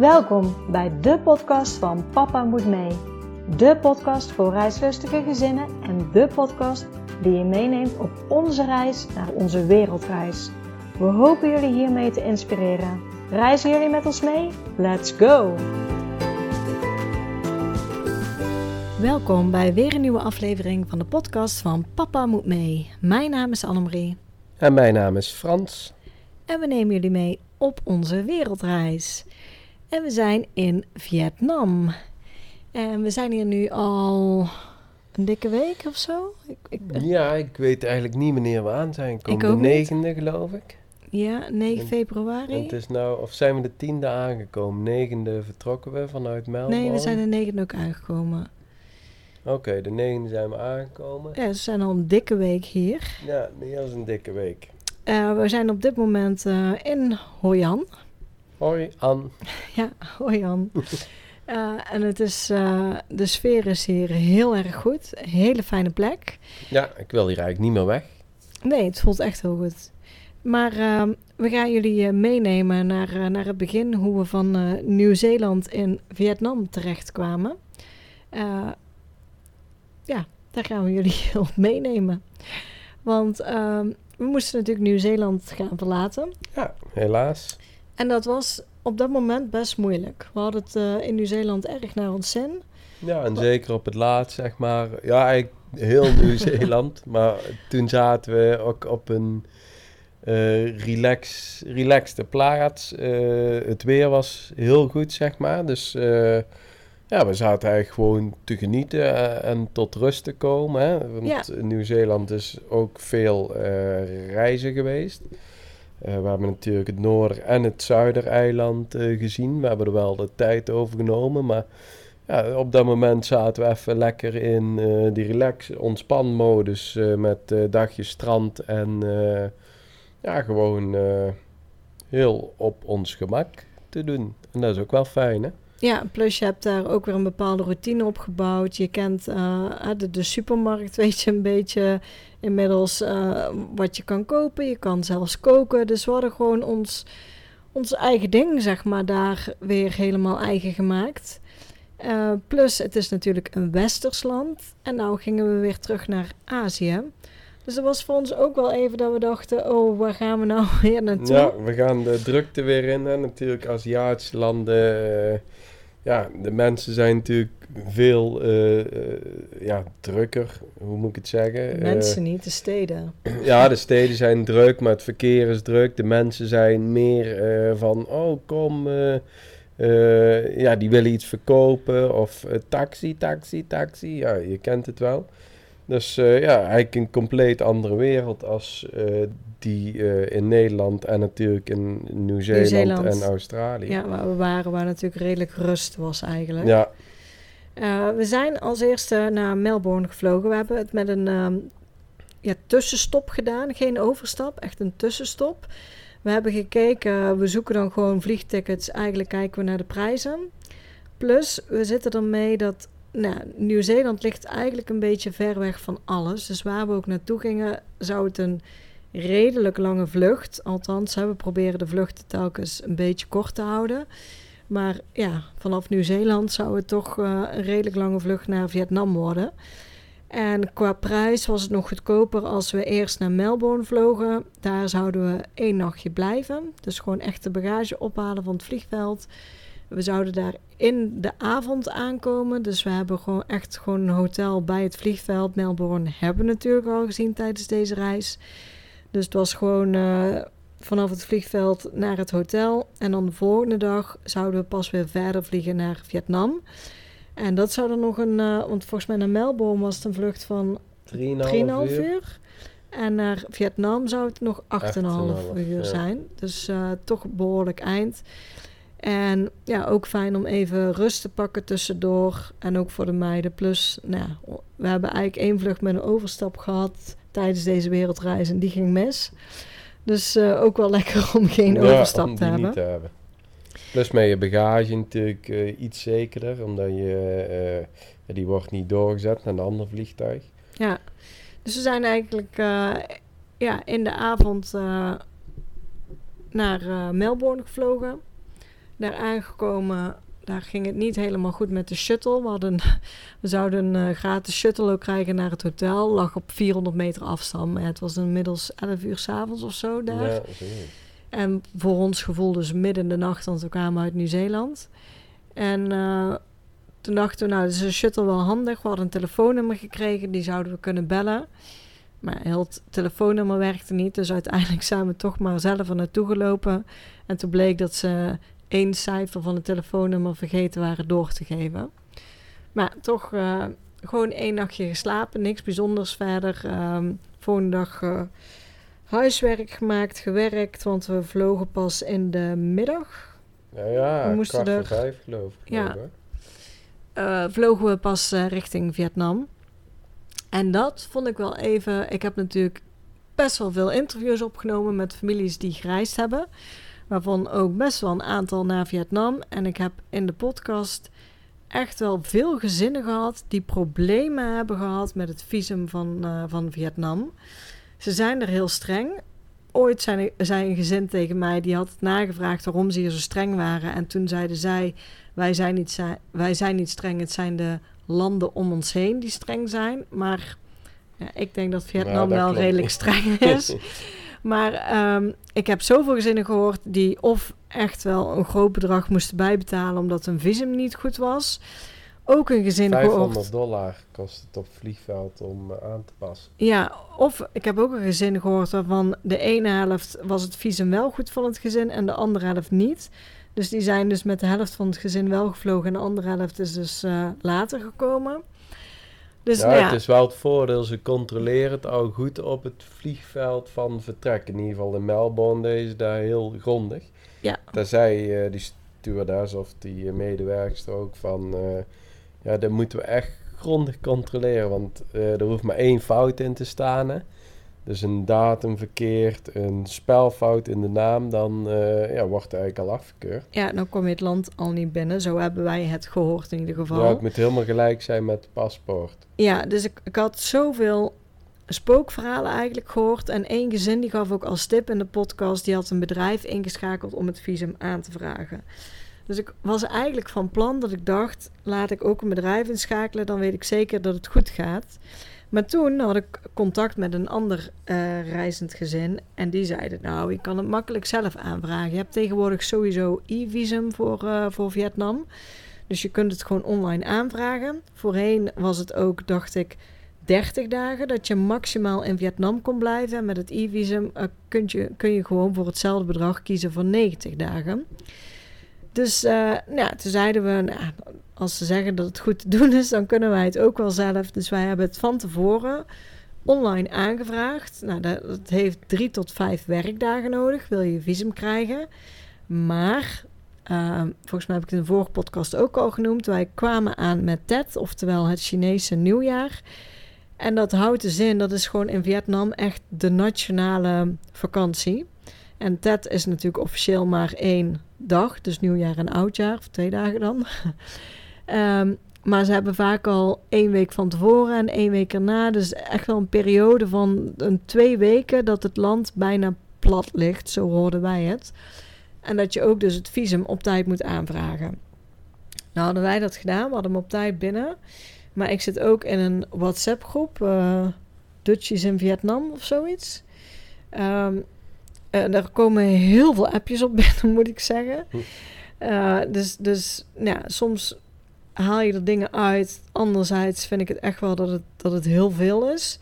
Welkom bij de podcast van Papa Moet Mee. De podcast voor reislustige gezinnen en de podcast die je meeneemt op onze reis naar onze wereldreis. We hopen jullie hiermee te inspireren. Reizen jullie met ons mee? Let's go! Welkom bij weer een nieuwe aflevering van de podcast van Papa Moet Mee. Mijn naam is Annemarie. En mijn naam is Frans. En we nemen jullie mee op onze wereldreis. En we zijn in Vietnam. En we zijn hier nu al een dikke week of zo. Ik, ik, Ja, ik weet eigenlijk niet wanneer we aan zijn. Ik de ook niet. negende, geloof ik. ja, 9 En- februari. En het is nou, of zijn we de tiende aangekomen? Negende vertrokken we vanuit Melbourne. Nee, we zijn de 9 ook aangekomen. Oké, de negende zijn we aangekomen. Ja, we zijn al een dikke week hier. Ja, dat is een dikke week. Eh, we zijn op dit moment eh, in Hoi An. Hoi, An. Ja, Hoi An. Eh, en het is, eh, de sfeer is hier heel erg goed. Een hele fijne plek. Ja, ik wil hier eigenlijk niet meer weg. Nee, het voelt echt heel goed. Maar ehm, we gaan jullie eh, meenemen naar, naar het begin hoe we van Nieuw-Zeeland in Vietnam terechtkwamen. Ja, daar gaan we jullie op meenemen. Want ehm, we moesten natuurlijk Nieuw-Zeeland gaan verlaten. Ja, helaas. En dat was op dat moment best moeilijk. We hadden het eh, in Nieuw-Zeeland erg naar ons zin. Ja, en zeker op het laatst, zeg maar. Ja, eigenlijk heel Nieuw-Zeeland. maar toen zaten we ook op een eh relax, relaxte plaats. Eh, het weer was heel goed, zeg maar. Dus ja, we zaten eigenlijk gewoon te genieten en tot rust te komen. Hè? Want Ja. Nieuw-Zeeland is ook veel reizen geweest. Eh, we hebben natuurlijk het Noorder- en het Zuidereiland eh gezien. We hebben er wel de tijd over genomen, maar ja, op dat moment zaten we even lekker in eh, die relax, ontspanmodus eh, met eh dagje strand en ja, gewoon heel op ons gemak te doen. En dat is ook wel fijn, hè? Ja, plus je hebt daar ook weer een bepaalde routine opgebouwd. Je kent de, de supermarkt, weet je een beetje inmiddels eh, wat je kan kopen. Je kan zelfs koken. Dus we hadden gewoon ons, ons eigen ding, zeg maar, daar weer helemaal eigen gemaakt. Eh, plus, het is natuurlijk een westers land. En nou gingen we weer terug naar Azië. Dus dat was voor ons ook wel even dat we dachten, oh, waar gaan we nou weer naartoe? Ja, we gaan de drukte weer in. Hè? Natuurlijk, Aziatische landen. eh, ja, de mensen zijn natuurlijk veel eh, eh, ja, drukker. Hoe moet ik het zeggen? Eh, Mensen niet, de steden. ja, de steden zijn druk, maar het verkeer is druk. De mensen zijn meer van, oh kom, ja, die willen iets verkopen. Of taxi, taxi, taxi. Ja, je kent het wel. Dus ja, eigenlijk een compleet andere wereld als die in Nederland en natuurlijk in Nieuw-Zeeland Nieuw-Zeeland. en Australië. Ja, waar we waren, waar natuurlijk redelijk rust was eigenlijk. ja, Eh, we zijn als eerste naar Melbourne gevlogen. We hebben het met een ehm, ja, tussenstop gedaan. Geen overstap, echt een tussenstop. We hebben gekeken, we zoeken dan gewoon vliegtickets. Eigenlijk kijken we naar de prijzen. Plus, we zitten ermee dat nou, Nieuw-Zeeland ligt eigenlijk een beetje ver weg van alles. Dus waar we ook naartoe gingen, zou het een redelijk lange vlucht. Althans, we proberen de vluchten telkens een beetje kort te houden. Maar ja, vanaf Nieuw-Zeeland zou het toch eh, een redelijk lange vlucht naar Vietnam worden. En qua prijs was het nog goedkoper als we eerst naar Melbourne vlogen. Daar zouden we één nachtje blijven. Dus gewoon echt de bagage ophalen van het vliegveld. We zouden daar in de avond aankomen. Dus we hebben gewoon echt gewoon een hotel bij het vliegveld. Melbourne hebben we natuurlijk al gezien tijdens deze reis. Dus het was gewoon eh, vanaf het vliegveld naar het hotel. En dan de volgende dag zouden we pas weer verder vliegen naar Vietnam. En dat zou dan nog een, eh, want volgens mij naar Melbourne was het een vlucht van 3,5 3,5 uur. uur. En naar Vietnam zou het nog 8,5 8,5 uur ja. zijn. Dus eh, toch een behoorlijk eind. En ja, ook fijn om even rust te pakken tussendoor. En ook voor de meiden. Plus, nou, we hebben eigenlijk één vlucht met een overstap gehad tijdens deze wereldreis. En die ging mis. Dus eh, ook wel lekker om geen Ja, overstap om te hebben. niet te hebben. Plus met je bagage natuurlijk eh, iets zekerder, omdat je, ja, die wordt niet doorgezet naar een ander vliegtuig. Ja, dus we zijn eigenlijk ja, in de avond naar Melbourne gevlogen. Daar aangekomen, daar ging het niet helemaal goed met de shuttle. We, hadden, we zouden een uh, gratis shuttle ook krijgen naar het hotel. Lag op 400 meter afstand. Maar het was inmiddels 11 uur s'avonds of zo daar. Ja, en voor ons gevoel dus midden in de nacht, want we kwamen uit Nieuw-Zeeland. En uh, toen dachten we, nou, is een shuttle wel handig. We hadden een telefoonnummer gekregen, die zouden we kunnen bellen. Maar heel het telefoonnummer werkte niet. Dus uiteindelijk zijn we toch maar zelf er naartoe gelopen. En toen bleek dat ze één cijfer van het telefoonnummer vergeten waren door te geven. Maar toch uh, gewoon één nachtje geslapen, niks bijzonders verder. Um, volgende dag uh, huiswerk gemaakt, gewerkt, want we vlogen pas in de middag. Ja, ja we moesten er, vijf geloof ik. Ja, uh, vlogen we pas richting Vietnam. En dat vond ik wel even. Ik heb natuurlijk best wel veel interviews opgenomen met families die gereisd hebben. Waarvan ook best wel een aantal naar Vietnam. En ik heb in de podcast echt wel veel gezinnen gehad die problemen hebben gehad met het visum van, uh, van Vietnam. Ze zijn er heel streng. Ooit zei, zei een gezin tegen mij, die had het nagevraagd waarom ze hier zo streng waren. En toen zeiden zij, wij zijn niet, wij zijn niet streng, het zijn de landen om ons heen die streng zijn. Maar ja, ik denk dat Vietnam Nou, dat wel klopt. redelijk streng is. Maar ehm, ik heb zoveel gezinnen gehoord die of echt wel een groot bedrag moesten bijbetalen omdat hun visum niet goed was. Ook een gezin 500 gehoord. dollar kost het op vliegveld om eh, aan te passen. Ja, of ik heb ook een gezin gehoord waarvan de ene helft was het visum wel goed van het gezin en de andere helft niet. Dus die zijn dus met de helft van het gezin wel gevlogen en de andere helft is dus uh, later gekomen. Dus ja, nou ja, het is wel het voordeel, ze controleren het al goed op het vliegveld van vertrek. In ieder geval in Melbourne deze daar heel grondig. Ja. Daar zei uh, die stewardess of die uh, medewerkster ook van... Uh, ja, dat moeten we echt grondig controleren, want er hoeft maar één fout in te staan. Hè? Dus een datum verkeerd, een spelfout in de naam, dan uh, ja, wordt het eigenlijk al afgekeurd. ja, dan kom je het land al niet binnen. Zo hebben wij het gehoord in ieder geval. Ja, het moet helemaal gelijk zijn met het paspoort. Ja, dus ik, ik had zoveel spookverhalen eigenlijk gehoord. En één gezin die gaf ook als tip in de podcast... die had een bedrijf ingeschakeld om het visum aan te vragen. Dus ik was eigenlijk van plan dat ik dacht... laat ik ook een bedrijf inschakelen... dan weet ik zeker dat het goed gaat. Maar toen had ik contact met een ander uh, reizend gezin... en die zeiden, nou, je kan het makkelijk zelf aanvragen. Je hebt tegenwoordig sowieso e-visum voor, uh, voor Vietnam... Dus je kunt het gewoon online aanvragen. Voorheen was het ook, dacht ik, 30 dagen dat je maximaal in Vietnam kon blijven. En met het e-visum uh, kun, je, kun je gewoon voor hetzelfde bedrag kiezen voor 90 dagen. Dus uh, nou, toen zeiden we, nou, als ze zeggen dat het goed te doen is, dan kunnen wij het ook wel zelf. Dus wij hebben het van tevoren online aangevraagd. Nou, dat, heeft drie tot vijf werkdagen nodig, wil je visum krijgen. Maar uh, volgens mij heb ik het in de vorige podcast ook al genoemd. Wij kwamen aan met Tet, oftewel het Chinese nieuwjaar. En dat houdt de zin, dat is gewoon in Vietnam echt de nationale vakantie. En Tet is natuurlijk officieel maar één dag, dus nieuwjaar en oudjaar, of twee dagen dan. um, maar ze hebben vaak al één week van tevoren en één week erna. Dus echt wel een periode van een twee weken dat het land bijna plat ligt, zo hoorden wij het. En dat je ook dus het visum op tijd moet aanvragen. Nou hadden wij dat gedaan, we hadden hem op tijd binnen. Maar ik zit ook in een WhatsApp groep, uh, Dutchies in Vietnam of zoiets. Um, uh, daar komen heel veel appjes op binnen, moet ik zeggen. Uh, dus dus ja, soms haal je er dingen uit. Anderzijds vind ik het echt wel dat het, dat het heel veel is.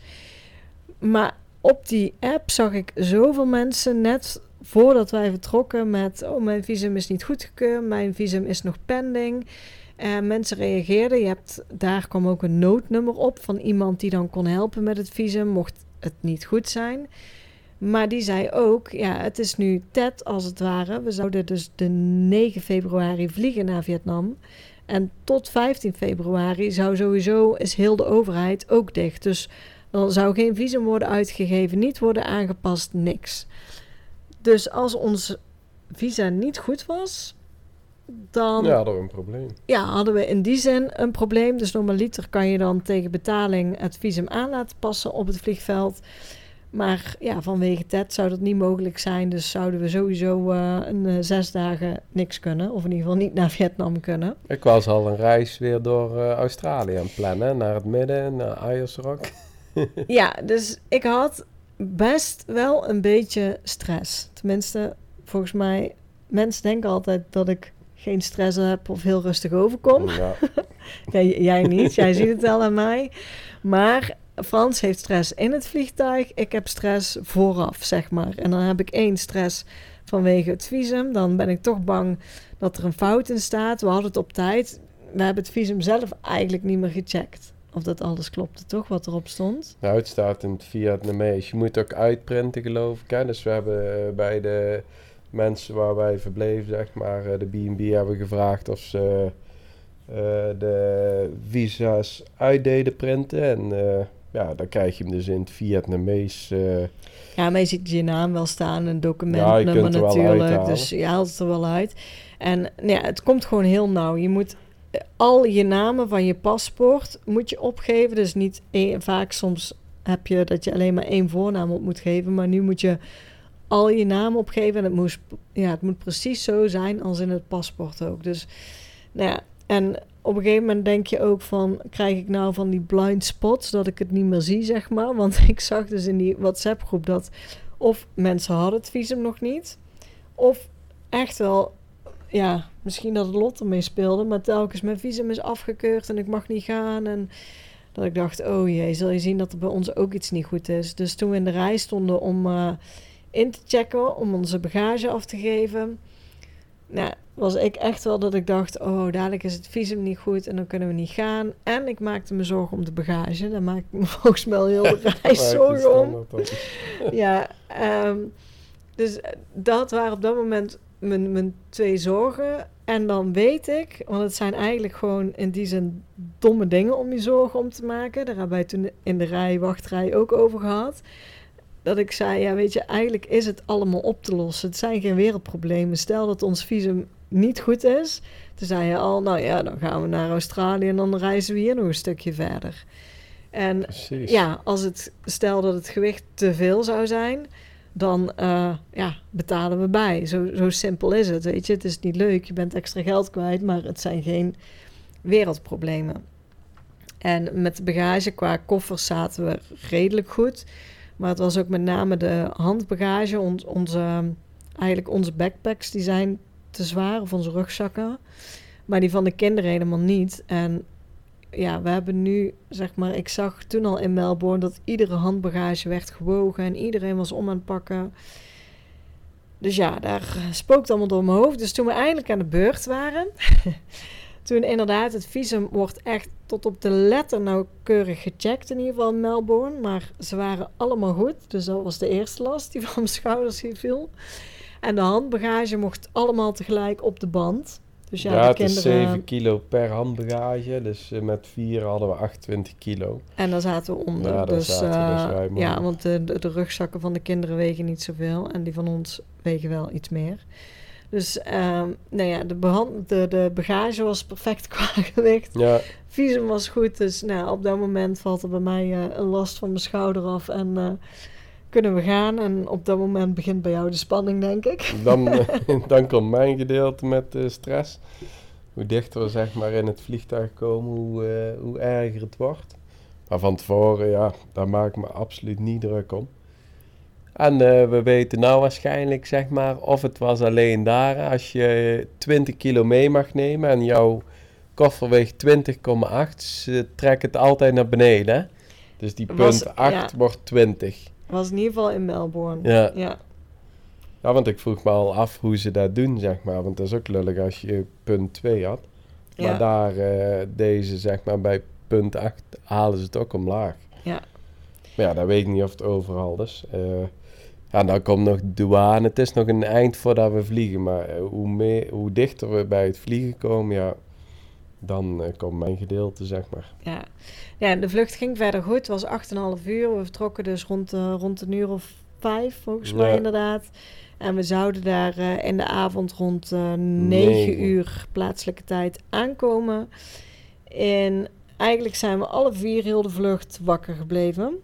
Maar op die app zag ik zoveel mensen net voordat wij vertrokken met... oh, mijn visum is niet goedgekeurd, mijn visum is nog pending. Uh, mensen reageerden. Je hebt, daar kwam ook een noodnummer op van iemand die dan kon helpen met het visum, mocht het niet goed zijn. Maar die zei ook, ja, het is nu TED als het ware. We zouden dus de 9 februari vliegen naar Vietnam. En tot 15 februari zou sowieso, is heel de overheid ook dicht. Dus dan zou geen visum worden uitgegeven, niet worden aangepast, niks. Dus als ons visa niet goed was, dan... Ja, hadden we een probleem. Ja, hadden we in die zin een probleem. Dus normaliter kan je dan tegen betaling het visum aan laten passen op het vliegveld. Maar ja, vanwege TED zou dat niet mogelijk zijn. Dus zouden we sowieso uh, een uh, zes dagen niks kunnen. Of in ieder geval niet naar Vietnam kunnen. Ik was al een reis weer door uh, Australië aan het plannen. Naar het midden, naar Ayers Rock. ja, dus ik had best wel een beetje stress. Tenminste, volgens mij... Mensen denken altijd dat ik geen stress heb of heel rustig overkom. Ja. jij niet, jij ziet het wel aan mij. Maar Frans heeft stress in het vliegtuig. Ik heb stress vooraf, zeg maar. En dan heb ik één stress vanwege het visum. Dan ben ik toch bang dat er een fout in staat. We hadden het op tijd. We hebben het visum zelf eigenlijk niet meer gecheckt. Of dat alles klopte, toch? Wat erop stond. Nou, het staat in het Vietnamees. Je moet ook uitprinten, geloof ik. Hè? Dus we hebben eh, bij de mensen waar wij verbleven, zeg maar, eh, de B&B hebben gevraagd of ze uh, de visa's uit deden printen. En ja, dan krijg je hem dus in het Vietnamees. Uh, ja, maar je ziet je naam wel staan, een documentnummer ja, natuurlijk. Dus je haalt het er wel uit. En nou ja, het komt gewoon heel nauw. Je moet al je namen van je paspoort moet je opgeven. Dus niet één, vaak soms heb je dat je alleen maar één voornaam op moet geven. Maar nu moet je al je namen opgeven. En het, moest, ja, het moet precies zo zijn als in het paspoort ook. Dus nou ja, en op een gegeven moment denk je ook van, krijg ik nou van die blind spots dat ik het niet meer zie, zeg maar. Want ik zag dus in die WhatsApp groep dat of mensen hadden het visum nog niet, of echt wel, ja, misschien dat het lot ermee speelde, maar telkens mijn visum is afgekeurd en ik mag niet gaan. En dat ik dacht, oh jee, zal je zien dat er bij ons ook iets niet goed is. Dus toen we in de rij stonden om uh, in te checken, om onze bagage af te geven, nou, was ik echt wel dat ik dacht: oh, dadelijk is het visum niet goed en dan kunnen we niet gaan. En ik maakte me zorgen om de bagage. Daar maak ik me volgens mij heel de reis zorgen om. ja, um, dus eh, dat waren op dat moment mijn, mijn twee zorgen. En dan weet ik, want het zijn eigenlijk gewoon in die zin domme dingen om je zorgen om te maken. Daar hebben wij toen in de rij, wachtrij ook over gehad dat ik zei, ja weet je, eigenlijk is het allemaal op te lossen. Het zijn geen wereldproblemen. Stel dat ons visum niet goed is. Toen zei je al, nou ja, dan gaan we naar Australië en dan reizen we hier nog een stukje verder. En Precies. ja, als het, stel dat het gewicht te veel zou zijn, dan uh, ja, betalen we bij. Zo, zo simpel is het, weet je. Het is niet leuk, je bent extra geld kwijt, maar het zijn geen wereldproblemen. En met de bagage qua koffers zaten we redelijk goed. Maar het was ook met name de handbagage. onze, eigenlijk onze backpacks die zijn te zwaar, of onze rugzakken. Maar die van de kinderen helemaal niet. En ja, we hebben nu, zeg maar, ik zag toen al in Melbourne dat iedere handbagage werd gewogen en iedereen was om aan het pakken. Dus ja, daar spookt allemaal door mijn hoofd. Dus toen we eindelijk aan de beurt waren, toen inderdaad, het visum wordt echt tot op de letter nauwkeurig gecheckt, in ieder geval in Melbourne. Maar ze waren allemaal goed, dus dat was de eerste last die van mijn schouders viel. En de handbagage mocht allemaal tegelijk op de band. Dus ja, ja het kinderen... is 7 kilo per handbagage. Dus uh, met vier hadden we 28 kilo. En daar zaten we onder. Ja, dus, zaten uh, dus ja want de, de, de, rugzakken van de kinderen wegen niet zoveel. En die van ons wegen wel iets meer. Dus uh, nou ja, de, de, de bagage was perfect qua gewicht. Ja. Visum was goed. Dus nou, op dat moment valt er bij mij uh, een last van mijn schouder af. En kunnen we gaan. En op dat moment begint bij jou de spanning, denk ik. Dan, dan komt mijn gedeelte met uh, stress. Hoe dichter we zeg maar in het vliegtuig komen, hoe, uh, hoe erger het wordt. Maar van tevoren, ja, daar maak ik me absoluut niet druk om. En uh, we weten nou waarschijnlijk, zeg maar, of het was alleen daar. Als je 20 kilo mee mag nemen en jouw koffer weegt 20,8, trek het altijd naar beneden. Dus die punt 8 wordt 20 was in ieder geval in Melbourne. Ja. ja. Ja, want ik vroeg me al af hoe ze dat doen, zeg maar. Want dat is ook lullig als je punt 2 had. Maar daar, uh, deze, zeg maar, bij punt 8 halen ze het ook omlaag. Ja. Maar ja, dat weet ik niet of het overal is. Uh, ja, dan komt nog douane. Het is nog een eind voordat we vliegen. Maar eh, hoe, meer, hoe dichter we bij het vliegen komen, ja, dan komt mijn gedeelte, zeg maar. Ja. Ja, de vlucht ging verder goed. Het was 8,5 uur. We vertrokken dus rond, uh, rond een uur of vijf, volgens mij inderdaad. En we zouden daar uh, in de avond rond uh, 9 uur plaatselijke tijd aankomen. En eigenlijk zijn we alle vier heel de vlucht wakker gebleven.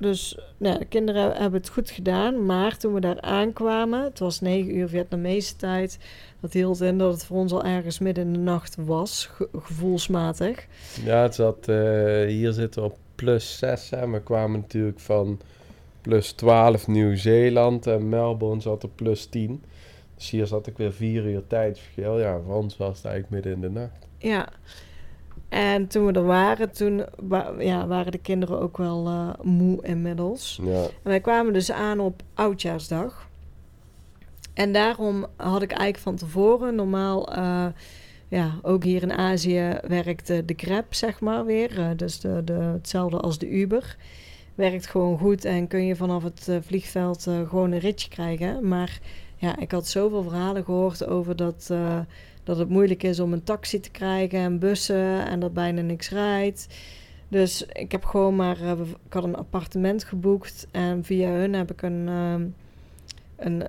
Dus nou, de kinderen hebben het goed gedaan. Maar toen we daar aankwamen, het was 9 uur Vietnamese tijd. Dat hield in dat het voor ons al ergens midden in de nacht was, ge- gevoelsmatig. Ja, het zat, eh, hier zitten we op plus 6. Hè. We kwamen natuurlijk van plus 12 Nieuw-Zeeland en Melbourne zat op plus 10. Dus hier zat ik weer vier uur tijdsverschil. Ja, voor ons was het eigenlijk midden in de nacht. Ja. En toen we er waren, toen wa- ja, waren de kinderen ook wel eh, moe inmiddels. Ja, En wij kwamen dus aan op Oudjaarsdag. En daarom had ik eigenlijk van tevoren, normaal, eh, ja, ook hier in Azië werkt de Grab, zeg maar weer. eh, dus de, de, hetzelfde als de Uber. Werkt gewoon goed en kun je vanaf het vliegveld gewoon een ritje krijgen. Maar ja, ik had zoveel verhalen gehoord over dat, dat het moeilijk is om een taxi te krijgen en bussen en dat bijna niks rijdt. Dus ik heb gewoon maar, eh, ik had een appartement geboekt en via hun heb ik een, ehm, een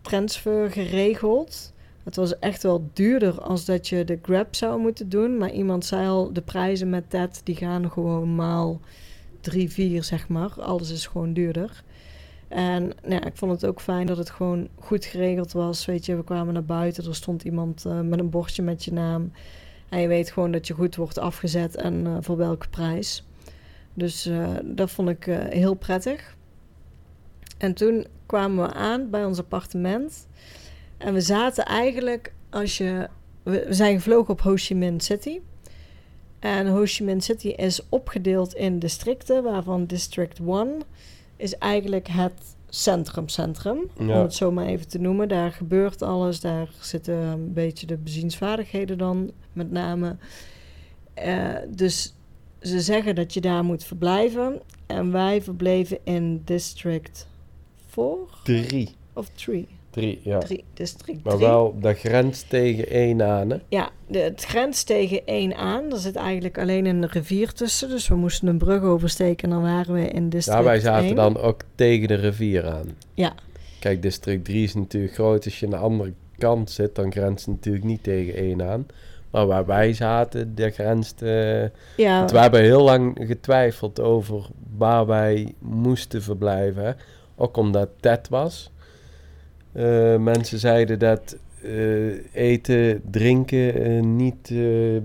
transfer geregeld. Het was echt wel duurder als dat je de Grab zou moeten doen. Maar iemand zei al, de prijzen met dat, die gaan gewoon maal 3, 4, zeg maar. Alles is gewoon duurder. En nou ja, ik vond het ook fijn dat het gewoon goed geregeld was. Weet je, we kwamen naar buiten, er stond iemand eh, met een bordje met je naam. En je weet gewoon dat je goed wordt afgezet en eh, voor welke prijs. Dus eh, dat vond ik heel prettig. En toen kwamen we aan bij ons appartement. En we zaten eigenlijk, als je... We zijn gevlogen op Ho Chi Minh City. En Ho Chi Minh City is opgedeeld in districten, waarvan District 1 is eigenlijk het centrum, centrum. Om het zo maar even te noemen. Daar gebeurt alles, daar zitten een beetje de beziensvaardigheden dan, met name. Eh, dus ze zeggen dat je daar moet verblijven. En wij verbleven in District 4 drie. of 3? Drie, ja. 3, District Maar 3. wel, dat grenst tegen één aan, hè? Ja, de, het grens tegen één aan. Er zit eigenlijk alleen een rivier tussen. Dus we moesten een brug oversteken en dan waren we in district Ja, wij zaten 1. dan ook tegen de rivier aan. Ja. Kijk, district 3 is natuurlijk groot. Als je aan de andere kant zit, dan grenst het natuurlijk niet tegen één aan. Maar waar wij zaten, daar grenst... eh, Ja, want we hebben heel lang getwijfeld over waar wij moesten verblijven. hè. Ook omdat Ted was. Eh, mensen zeiden dat eh, eten, drinken eh, niet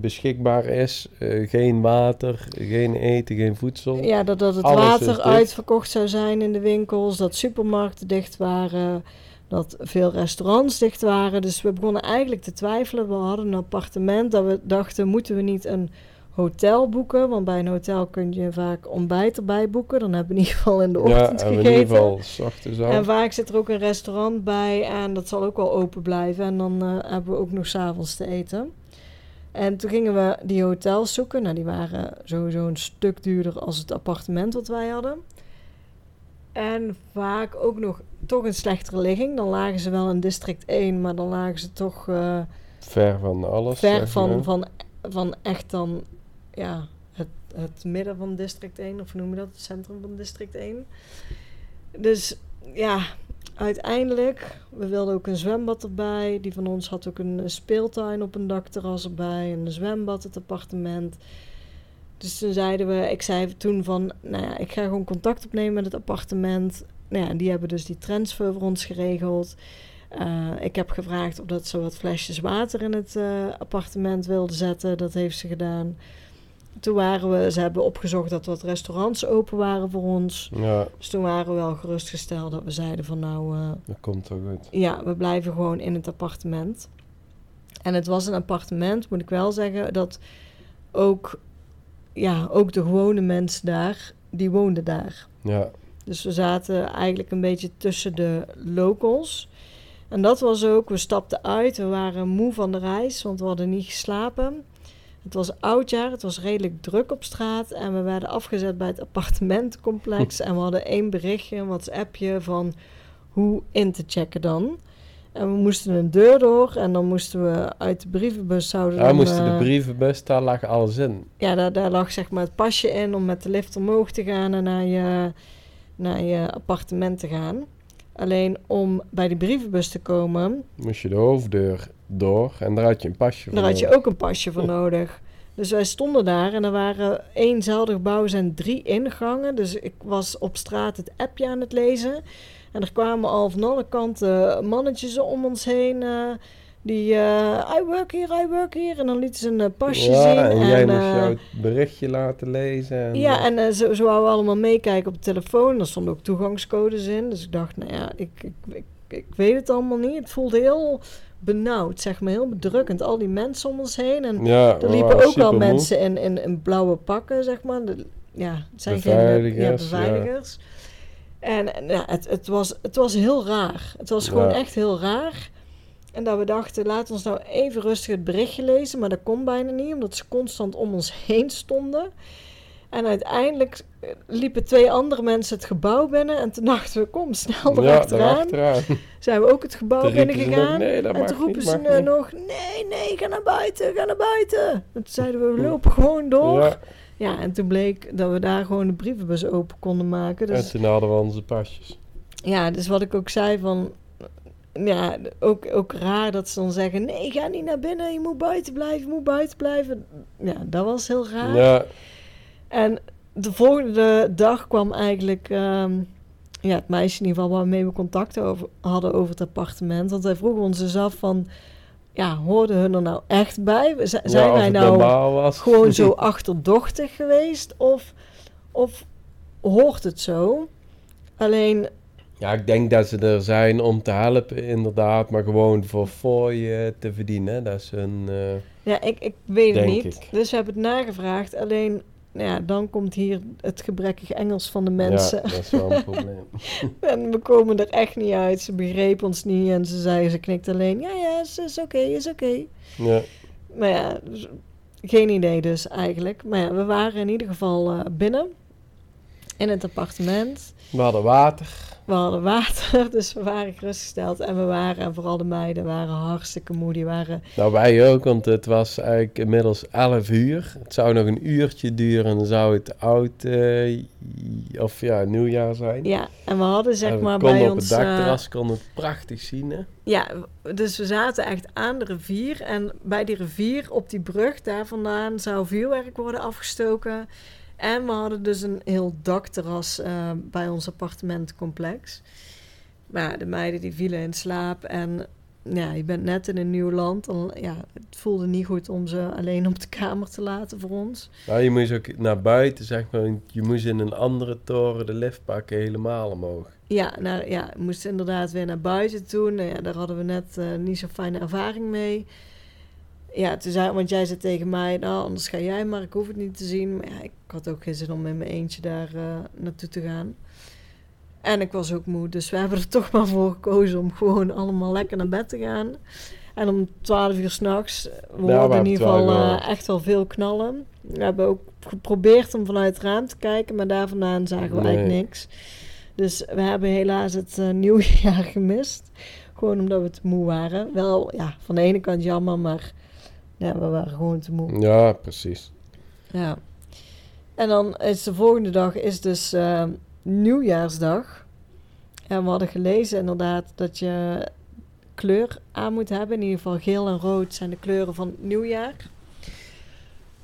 beschikbaar is. Geen water, geen eten, geen voedsel. ja dat, dat het Alles water uitverkocht zou zijn in de winkels. Dat supermarkten dicht waren. Dat veel restaurants dicht waren. Dus we begonnen eigenlijk te twijfelen. We hadden een appartement dat we dachten, moeten we niet een hotel boeken? Want bij een hotel kun je vaak ontbijt erbij boeken. Dan hebben we in ieder geval in de ja, ochtend en in gegeten. ieder geval ochtends. En vaak zit er ook een restaurant bij en dat zal ook wel open blijven. En dan eh, hebben we ook nog s'avonds te eten. En toen gingen we die hotels zoeken. Nou, die waren sowieso een stuk duurder als het appartement wat wij hadden. En vaak ook nog toch een slechtere ligging. Dan lagen ze wel in district 1, maar dan lagen ze toch eh, Ver van alles. ver van, van, van echt dan ja, het, het midden van district 1, of noem je dat? Het centrum van district 1. Dus ja, uiteindelijk, we wilden ook een zwembad erbij. Die van ons had ook een speeltuin op een dakterras erbij. En een zwembad, het appartement. Dus toen zeiden we, ik zei toen van, nou ja, ik ga gewoon contact opnemen met het appartement. Nou ja, die hebben dus die transfer voor ons geregeld. Eh, ik heb gevraagd of dat ze wat flesjes water in het eh, appartement wilden zetten. Dat heeft ze gedaan. Toen waren we, ze hebben opgezocht dat wat restaurants open waren voor ons. Ja, Dus toen waren we wel gerustgesteld dat we zeiden van nou, eh, dat komt wel goed. ja, we blijven gewoon in het appartement. En het was een appartement, moet ik wel zeggen, dat ook, ja, ook de gewone mensen daar, die woonden daar. Ja, Dus we zaten eigenlijk een beetje tussen de locals. En dat was ook, we stapten uit, we waren moe van de reis, want we hadden niet geslapen. Het was oudjaar, het was redelijk druk op straat en we werden afgezet bij het appartementencomplex. en we hadden één berichtje, een WhatsAppje van hoe in te checken dan. En we moesten een deur door en dan moesten we uit de brievenbus zouden ja we moesten de eh, brievenbus, daar lag alles in. ja, daar, daar lag zeg maar het pasje in om met de lift omhoog te gaan en naar je, naar je appartement te gaan. Alleen om bij de brievenbus te komen, Moest je de hoofddeur door en daar had je een pasje voor daar had je ook een pasje voor nodig. Dus wij stonden daar en er waren éénzelfde gebouw zijn drie ingangen. Dus ik was op straat het appje aan het lezen. En er kwamen al van alle kanten mannetjes om ons heen. eh, die, eh, I work here, I work here. En dan lieten ze een eh, pasje ja, zien. en jij moest eh, jouw berichtje laten lezen. En, ja, en zo, zo wouden allemaal meekijken op de telefoon. Er stonden ook toegangscodes in. Dus ik dacht, nou ja, ik, ik, ik, ik weet het allemaal niet. Het voelde heel benauwd, zeg maar, heel bedrukkend. Al die mensen om ons heen. En ja, er we liepen ook wel mensen in, in, in blauwe pakken, zeg maar. De, ja, het zijn geen Beveiligers, ja, ja. beveiligers. En, en ja, het, het, was, het was heel raar. Het was gewoon echt heel raar. En dat we dachten, we ons nou even rustig het berichtje lezen. Maar dat kon bijna niet, omdat ze constant om ons heen stonden. En uiteindelijk eh, liepen twee andere mensen het gebouw binnen. En toen dachten we, kom, snel Ja, erachteraan. erachteraan. Zijn we ook het gebouw binnen gegaan. nee, en toen roepen niet, ze niet. nog, nee, nee, ga naar buiten, ga naar buiten. En toen zeiden we, we lopen gewoon door. Ja, Ja, en toen bleek dat we daar gewoon de brievenbus open konden maken. en Dus toen hadden we onze pasjes. ja, dus wat ik ook zei van... Ja, ook, ook raar dat ze dan zeggen... Nee, ga niet naar binnen, je moet buiten blijven, je moet buiten blijven. Ja, dat was heel raar. Ja, En de volgende dag kwam eigenlijk... ehm, ja, het meisje in ieder geval waarmee we contact over, hadden over het appartement. Want wij vroegen ons dus af van... Ja, hoorden hun er nou echt bij? Z- ja, zijn wij nou gewoon zo achterdochtig geweest? Of, of hoort het zo? Alleen, Ja, ik denk dat ze er zijn om te helpen, inderdaad. Maar gewoon voor fooi te verdienen. Dat is een... eh, ja, ik, ik weet het niet. ik. Dus we hebben het nagevraagd. Alleen, nou ja, dan komt hier het gebrekkig Engels van de mensen. Ja, dat is wel een probleem. En we komen er echt niet uit. Ze begreep ons niet en ze zei, ze knikt alleen. Ja, ja, is, is oké, is oké. Ja, Maar ja, dus- geen idee dus eigenlijk. Maar ja, we waren in ieder geval eh, binnen. In het appartement. we hadden water. We hadden water, dus we waren gerustgesteld. En we waren, en vooral de meiden, waren hartstikke moe. Die waren, Nou, wij ook, want het was eigenlijk inmiddels 11 uur. Het zou nog een uurtje duren en dan zou het oud eh, of ja, nieuwjaar zijn. ja, en we hadden zeg we maar bij op ons... het eh, dakterras konden het prachtig zien. Hè? Ja, dus we zaten echt aan de rivier. En bij die rivier, op die brug, daar vandaan zou vuurwerk worden afgestoken. En we hadden dus een heel dakterras eh, bij ons appartementcomplex. Maar ja, de meiden die vielen in slaap. En ja, je bent net in een nieuw land. Dan, ja, het voelde niet goed om ze alleen op de kamer te laten voor ons. Nou, je moest ook naar buiten, zeg maar. Je moest in een andere toren de lift pakken, helemaal omhoog. Ja, nou, ja, we moesten inderdaad weer naar buiten toe. Nou ja, daar hadden we net eh, niet zo'n fijne ervaring mee. Ja, toen zei, want jij zei tegen mij, nou, anders ga jij maar, ik hoef het niet te zien. Maar ja, ik had ook geen zin om in mijn eentje daar eh, naartoe te gaan. En ik was ook moe, dus we hebben er toch maar voor gekozen om gewoon allemaal lekker naar bed te gaan. En om 12 uur s'nachts, we hoorden in ieder geval eh, echt wel veel knallen. We hebben ook geprobeerd om vanuit het raam te kijken, maar daar vandaan zagen we Nee. eigenlijk niks. Dus we hebben helaas het eh, nieuwjaar gemist. Gewoon omdat we te moe waren. Wel, ja, van de ene kant jammer, maar ja, we waren gewoon te moe. Ja, precies. Ja. En dan is de volgende dag is dus eh, nieuwjaarsdag. En we hadden gelezen inderdaad dat je kleur aan moet hebben. In ieder geval geel en rood zijn de kleuren van het nieuwjaar.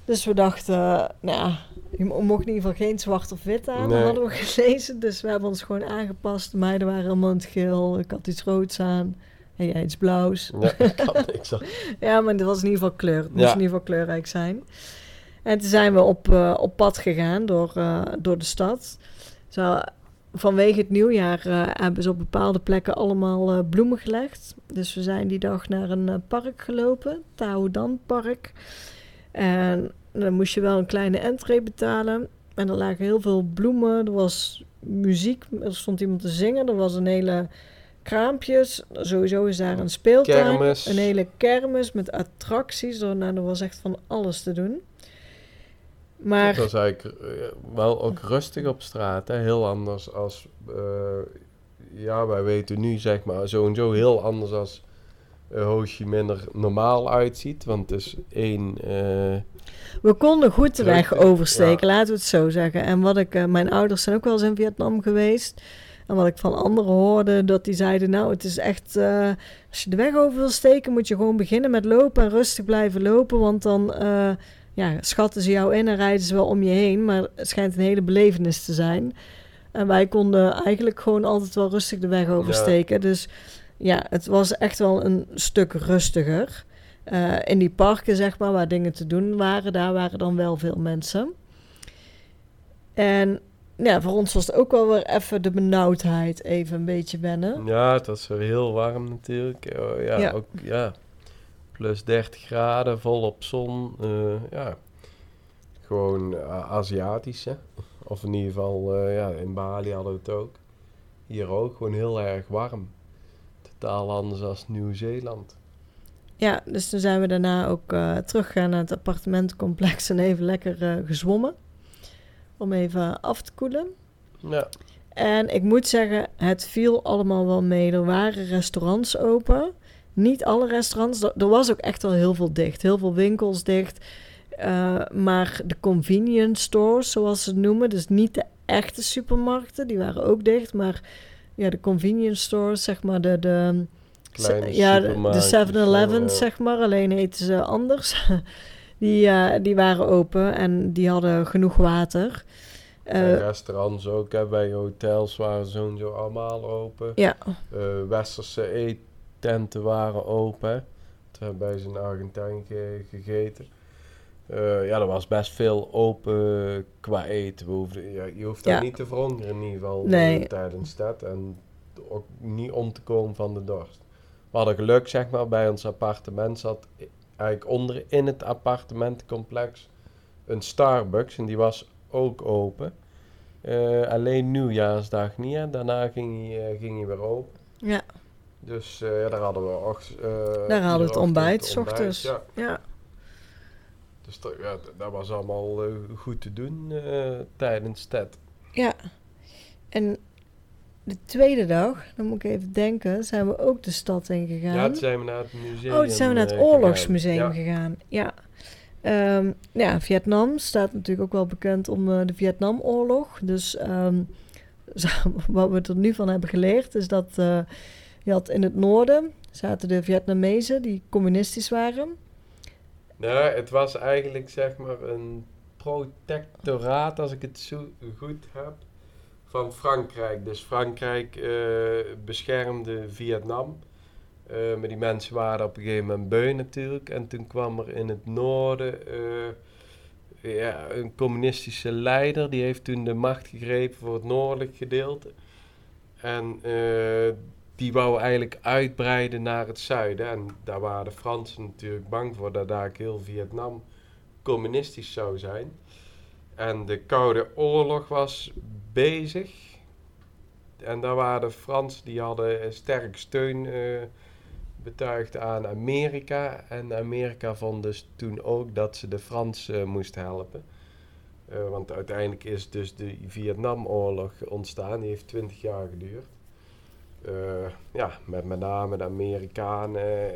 Dus we dachten, nou ja, je mo- mocht in ieder geval geen zwart of wit aan. Nee. Dat hadden we gelezen. Dus we hebben ons gewoon aangepast. De meiden waren allemaal in het geel. Ik had iets roods aan. En jij iets blauws. Ja, niks. Ja, maar het was in ieder geval kleur. Het moest Ja. in ieder geval kleurrijk zijn. En toen zijn we op, eh, op pad gegaan door, eh, door de stad. Zo, vanwege het nieuwjaar eh, hebben ze op bepaalde plekken allemaal bloemen gelegd. Dus we zijn die dag naar een park gelopen, Taodan Park. En dan moest je wel een kleine entree betalen. En er lagen heel veel bloemen. Er was muziek, er stond iemand te zingen. Er was een hele kraampjes. Sowieso is daar een speeltuin. Kermis. Een hele kermis met attracties. Er, nou, er was echt van alles te doen. Maar Het was eigenlijk eh, wel ook rustig op straat. Hè? Heel anders als... eh, ja, wij weten nu zeg maar sowieso heel anders als uh, Ho Chi Minh er normaal uitziet. Want het is één... eh, we konden goed de weg oversteken, laten we het zo zeggen. En wat ik, mijn ouders zijn ook wel eens in Vietnam geweest. En wat ik van anderen hoorde, dat die zeiden, nou, het is echt, eh, als je de weg over wil steken, moet je gewoon beginnen met lopen en rustig blijven lopen. Want dan, eh, ja, schatten ze jou in en rijden ze wel om je heen, maar het schijnt een hele belevenis te zijn. En wij konden eigenlijk gewoon altijd wel rustig de weg oversteken. Dus ja, het was echt wel een stuk rustiger. Uh, in die parken, zeg maar, waar dingen te doen waren, daar waren dan wel veel mensen. En ja, voor ons was het ook wel weer even de benauwdheid even een beetje wennen. Ja, het was weer heel warm natuurlijk. Oh, ja, Ook, ja, plus 30 graden, volop zon. Uh, ja, gewoon uh, Aziatisch, hè. Of in ieder geval, uh, ja, in Bali hadden we het ook. Hier ook, gewoon heel erg warm. Totaal anders als Nieuw-Zeeland. Ja, dus toen zijn we daarna ook teruggegaan naar het appartementencomplex en even lekker gezwommen om even af te koelen. Ja. En ik moet zeggen, het viel allemaal wel mee. Er waren restaurants open. Niet alle restaurants. Er was ook echt wel heel veel dicht. Heel veel winkels dicht. Uh, maar de convenience stores, zoals ze het noemen, dus niet de echte supermarkten, die waren ook dicht. Maar ja, de convenience stores, zeg maar, de, de, ja, de 7-Eleven, zeg maar, alleen eten ze anders. Die, uh, die waren open en die hadden genoeg water. Uh, restaurants ook, hè, bij hotels waren zo allemaal open. Ja. Uh, westerse eettenten waren open. Toen hebben wij ze in Argentinië gegeten. Uh, ja, er was best veel open qua eten. We hoefden, ja, je hoeft daar niet te verhongeren in ieder geval nee. tijdens dat. En ook niet om te komen van de dorst. We hadden geluk, zeg maar, bij ons appartement zat eigenlijk onder in het appartementencomplex een Starbucks en die was ook open. Uh, alleen nieuwjaarsdag niet en daarna ging hij, uh, ging hij weer open. Ja. Dus uh, ja, daar hadden we ook. daar hadden we het ontbijt, s ochtends. Ja. ja. Dus dat, ja, dat was allemaal goed te doen tijdens TED. Ja. En de tweede dag, dan moet ik even denken, zijn we ook de stad in gegaan. Ja, toen zijn we naar het museum Oh, toen zijn we naar het oorlogsmuseum gegaan. Ja. Um, ja, Vietnam staat natuurlijk ook wel bekend om uh, de Vietnamoorlog. Dus um, wat we er nu van hebben geleerd is dat uh, je had in het noorden zaten de Vietnamezen die communistisch waren. Nou, het was eigenlijk zeg maar een protectoraat, als ik het zo goed heb van Frankrijk. Dus Frankrijk uh, beschermde Vietnam. Uh, maar die mensen waren op een gegeven moment beu natuurlijk. En toen kwam er in het noorden uh, ja, een communistische leider. Die heeft toen de macht gegrepen voor het noordelijk gedeelte. En die wou eigenlijk uitbreiden naar het zuiden. En daar waren de Fransen natuurlijk bang voor dat daar heel Vietnam communistisch zou zijn. En de Koude Oorlog was bezig. En daar waren de Fransen, die hadden sterk steun uh, betuigd aan Amerika. En Amerika vond dus toen ook dat ze de Fransen uh, moesten helpen. Uh, want uiteindelijk is dus de Vietnamoorlog ontstaan. Die heeft 20 jaar geduurd. ja, met met name de Amerikanen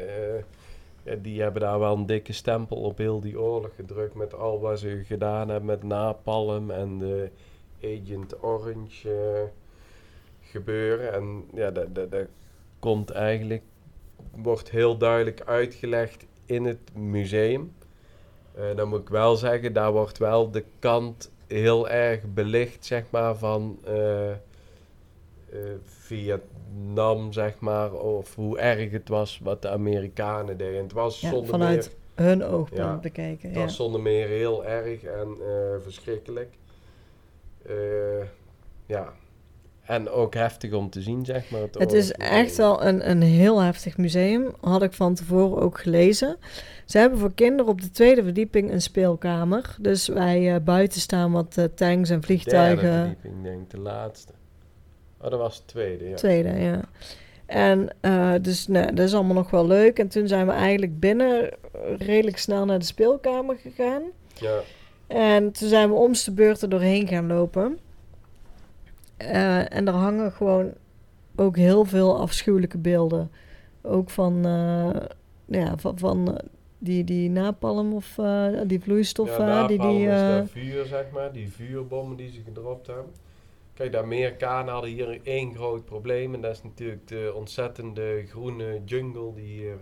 die hebben daar wel een dikke stempel op heel die oorlog gedrukt. Met al wat ze gedaan hebben met napalm en de Agent Orange uh, gebeuren. En ja, dat, dat, dat komt eigenlijk, wordt heel duidelijk uitgelegd in het museum. Uh, dan moet ik wel zeggen, daar wordt wel de kant heel erg belicht, zeg maar, van uh, Vietnam, zeg maar, of hoe erg het was wat de Amerikanen deden. het was ja, zonder vanuit hun oogpunt ja, bekeken. Het was zonder meer heel erg en verschrikkelijk. Uh, ja. En ook heftig om te zien, zeg maar. Het, is echt wel een, een heel heftig museum. Had ik van tevoren ook gelezen. Ze hebben voor kinderen op de tweede verdieping een speelkamer. Dus wij uh, buiten staan wat uh, tanks en vliegtuigen. Derde verdieping, denk ik, de laatste. Oh, dat was de tweede, ja. Tweede, ja. En uh, dus nou, dat is allemaal nog wel leuk. En toen zijn we eigenlijk binnen redelijk snel naar de speelkamer gegaan. Ja. En toen zijn we om de beurt er doorheen gaan lopen. Uh, en er hangen gewoon ook heel veel afschuwelijke beelden. Ook van, uh, ja, van, van eh, die, die napalm of uh, die vloeistoffen. Ja, die, die, uh, vuur, zeg maar. Die vuurbommen die ze gedropt hebben. Kijk, de Amerikanen hadden hier één groot probleem. En dat is natuurlijk de ontzettende groene jungle die hier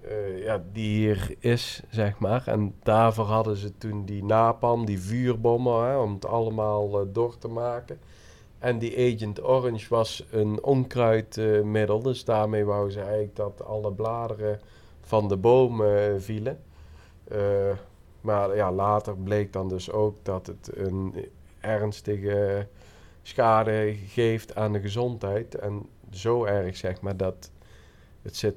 eh, ja, die hier is, zeg maar. En daarvoor hadden ze toen die napalm, die vuurbommen, hè, om het allemaal uh, door te maken. En die Agent Orange was een onkruidmiddel, dus daarmee wou ze eigenlijk dat alle bladeren van de bomen vielen. maar ja, later bleek dan dus ook dat het een ernstige schade geeft aan de gezondheid. En zo erg zeg maar dat het zit,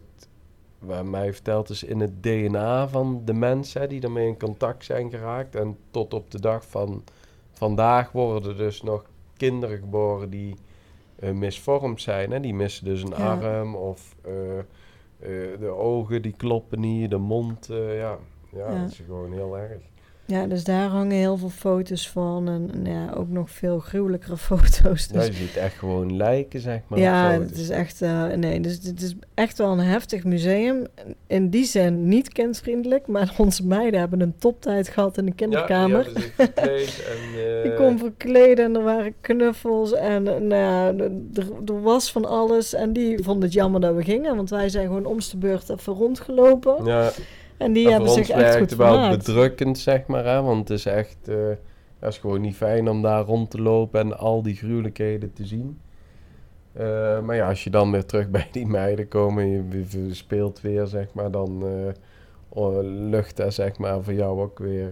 waar mij verteld is, in het DNA van de mensen die daarmee in contact zijn geraakt. En tot op de dag van vandaag worden dus nog kinderen geboren die uh, misvormd zijn. Hè? Die missen dus een arm of uh, uh, de ogen die kloppen niet, de mond. ja. ja, ja, dat is gewoon heel erg. Ja, dus daar hangen heel veel foto's van. En, ja, ook nog veel gruwelijkere foto's. Dus. Ja, je ziet echt gewoon lijken, zeg maar. Ja, het is echt... Uh, nee, dus het is echt wel een heftig museum. In die zin niet kindvriendelijk. Maar onze meiden hebben een toptijd gehad in de kinderkamer. Ja, verkleed en... Uh... Ik kon verkleden en er waren knuffels. En nou ja, er, was van alles. En die vonden het jammer dat we gingen. Want wij zijn gewoon om de beurt even rondgelopen. Ja. En die hebben zich echt goed wel bedrukkend, zeg maar. Hè? Want het is echt... Uh, het is gewoon niet fijn om daar rond te lopen en al die gruwelijkheden te zien. Uh, maar ja, als je dan weer terug bij die meiden komt en je speelt weer, zeg maar, dan uh, lucht dat, zeg maar, voor jou ook weer,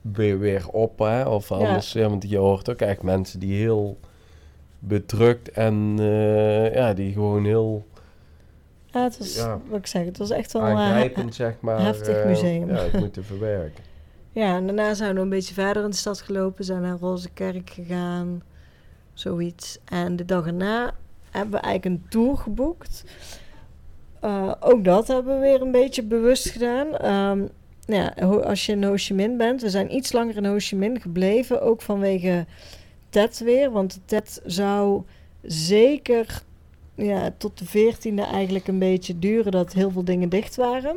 weer, weer op, hè? Of anders, ja. want je hoort ook echt mensen die heel bedrukt en ja, die gewoon heel ja, het was, wat ik zeg, het was echt wel een zeg maar, heftig uh, museum. Ja, het moeten verwerken. ja, en daarna zijn we een beetje verder in de stad gelopen, zijn naar Roze Kerk gegaan, zoiets. En de dag erna hebben we eigenlijk een tour geboekt. Uh, ook dat hebben we weer een beetje bewust gedaan. Um, ja, als je in Ho Chi Minh bent, we zijn iets langer in Ho Chi Minh gebleven, ook vanwege TED weer. Want TED zou zeker ja, tot de veertiende eigenlijk een beetje duren dat heel veel dingen dicht waren.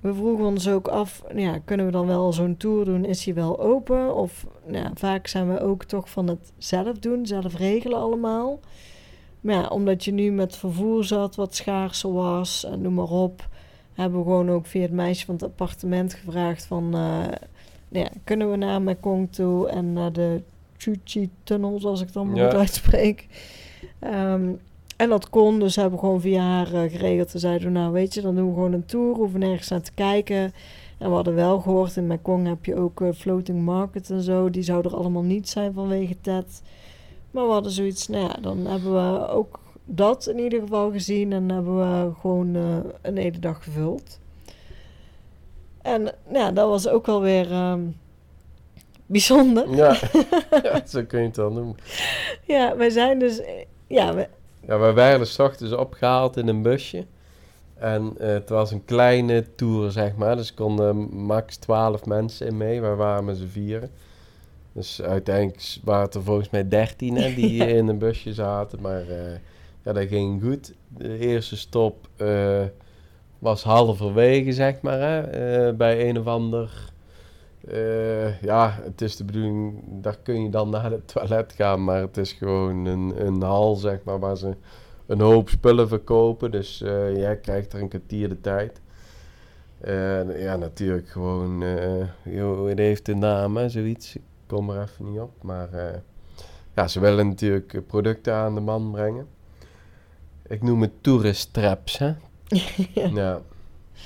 We vroegen ons ook af, ja, kunnen we dan wel zo'n tour doen? Is die wel open? Of ja, vaak zijn we ook toch van het zelf doen, zelf regelen allemaal. Maar ja, omdat je nu met vervoer zat wat schaarser was, en noem maar op, hebben we gewoon ook via het meisje van het appartement gevraagd van, uh, ja, kunnen we naar Mekong toe en naar de Chuchi-tunnel, zoals ik dan moet uitspreken. Um, en dat kon, dus hebben we gewoon via haar uh, geregeld. We zeiden, nou weet je, dan doen we gewoon een tour, hoeven nergens naar te kijken. En we hadden wel gehoord, in Mekong heb je ook uh, floating market en zo. Die zouden er allemaal niet zijn vanwege TED. Maar we hadden zoiets, nou ja, dan hebben we ook dat in ieder geval gezien. En hebben we gewoon uh, een hele dag gevuld. En nou ja, dat was ook wel weer um, bijzonder. Ja. ja, zo kun je het dan noemen. ja, wij zijn dus... Ja, we, ja, we werden s ochtends opgehaald in een busje. En uh, het was een kleine tour, zeg maar. Dus konden max 12 mensen in mee. We waren met z'n vieren. Dus uiteindelijk waren het er volgens mij 13 hè, die in een busje zaten. Maar uh, ja, dat ging goed. De eerste stop uh, was halverwege, zeg maar. Hè, bij een of ander uh, ja, het is de bedoeling, daar kun je dan naar het toilet gaan, maar het is gewoon een, een hal, zeg maar, waar ze een hoop spullen verkopen. Dus uh, jij krijgt er een kwartier de tijd. Uh, ja, natuurlijk gewoon, joh, het heeft een naam, hè, zoiets. Ik kom er even niet op, maar ja, ze willen natuurlijk producten aan de man brengen. Ik noem het tourist traps, hè. ja.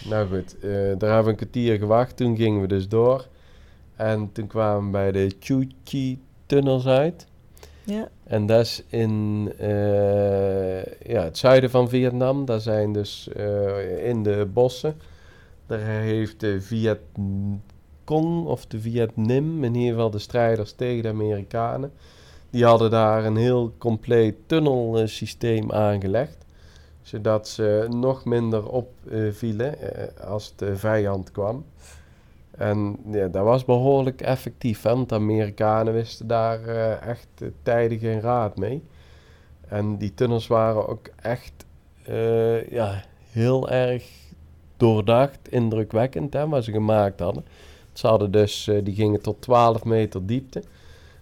Nou goed, daar hebben we een kwartier gewacht. Toen gingen we dus door. En toen kwamen we bij de Chuchi-tunnels uit. Ja. En dat is in uh, ja, het zuiden van Vietnam. Daar zijn dus uh, in de bossen. Daar heeft de Vietcong of de Vietnam, in ieder geval de strijders tegen de Amerikanen. Die hadden daar een heel compleet tunnelsysteem aangelegd. Zodat ze nog minder opvielen uh, als de vijand kwam. En ja, dat was behoorlijk effectief, hè, want de Amerikanen wisten daar uh, echt uh, tijdig geen raad mee. En die tunnels waren ook echt uh, ja, heel erg doordacht, indrukwekkend, hè, wat ze gemaakt hadden. Ze hadden dus, die gingen tot 12 meter diepte.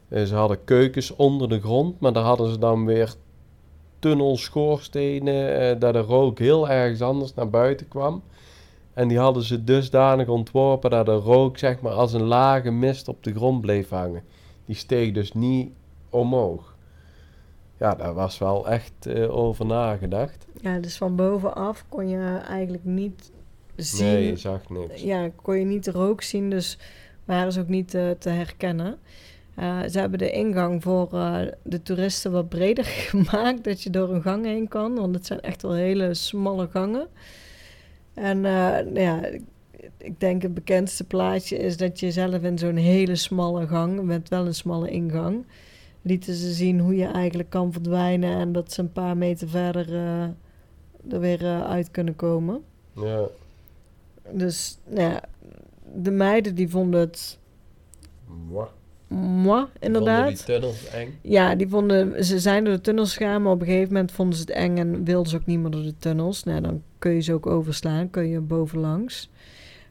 ze hadden keukens onder de grond, maar daar hadden ze dan weer tunnelskoorstenen, eh, dat de rook heel ergens anders naar buiten kwam. En die hadden ze dusdanig ontworpen dat de rook zeg maar als een lage mist op de grond bleef hangen. Die steeg dus niet omhoog. Ja, daar was wel echt eh, over nagedacht. Ja, dus van bovenaf kon je eigenlijk niet zien. Nee, je zag niks. Ja, kon je niet de rook zien, dus waren ze ook niet eh, te herkennen. Eh, ze hebben de ingang voor de toeristen wat breder gemaakt, dat je door een gang heen kan, want het zijn echt wel hele smalle gangen. En eh, nou ja, ik denk het bekendste plaatje is dat je zelf in zo'n hele smalle gang, met wel een smalle ingang, lieten ze zien hoe je eigenlijk kan verdwijnen en dat ze een paar meter verder eh, er weer eh, uit kunnen komen. Ja, Dus nou ja, de meiden die vonden het Mwah. moi, inderdaad. Vonden die tunnels eng. Ja, die vonden, ze zijn door de tunnels gegaan, maar op een gegeven moment vonden ze het eng en wilden ze ook niet meer door de tunnels. Nou, dan kun je ze ook overslaan, kun je bovenlangs.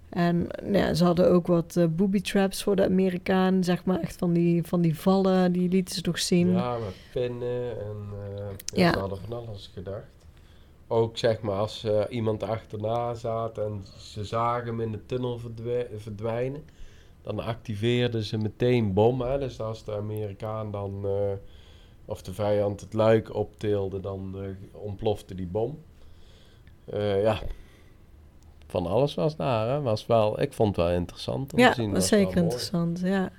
En nou ja, ze hadden ook wat eh, booby traps voor de Amerikanen, zeg maar, echt van die, van die vallen, die lieten ze toch zien. Ja, met pinnen en ja, Ja. ze hadden van alles gedacht. Ook zeg maar als eh, iemand achterna zat en ze zagen hem in de tunnel verdwijnen, dan activeerden ze meteen bom. Hè? Dus als de Amerikaan dan, of de vijand het luik optilde, dan ontplofte die bom. Eh, ja, van alles was daar. Hè? Was wel, ik vond het wel interessant om Ja, te zien. was wel zeker interessant, ja.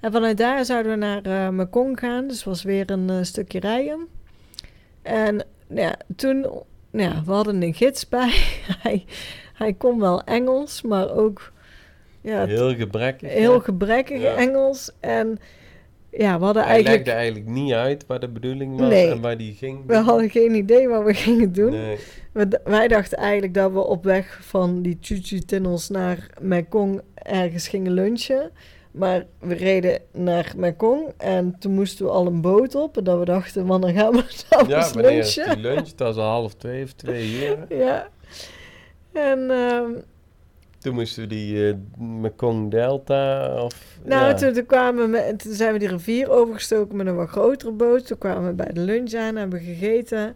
En vanuit daar zouden we naar eh Mekong gaan, dus was weer een eh, stukje rijden. En ja, toen, ja, we hadden een gids bij. hij, hij kon wel Engels, maar ook ja, Heel gebrekkig. heel gebrekkig Ja. Engels. En ja, we hadden Hij eigenlijk, legde eigenlijk niet uit waar de bedoeling was Nee. en waar die ging. we hadden geen idee wat we gingen doen. Nee. We wij dachten eigenlijk dat we op weg van die Chuchu-tunnels naar Mekong ergens gingen lunchen. Maar we reden naar Mekong en toen moesten we al een boot op. En dat we dachten, man, dan gaan we Ja, wanneer is lunchen. die lunch? Was al half twee of twee uur. Ja. En ehm, Toen moesten we die eh Mekong Delta of... nou, ja. toen, toen, kwamen we toen zijn we die rivier overgestoken met een wat grotere boot. Toen kwamen we bij de lunch aan, hebben we gegeten.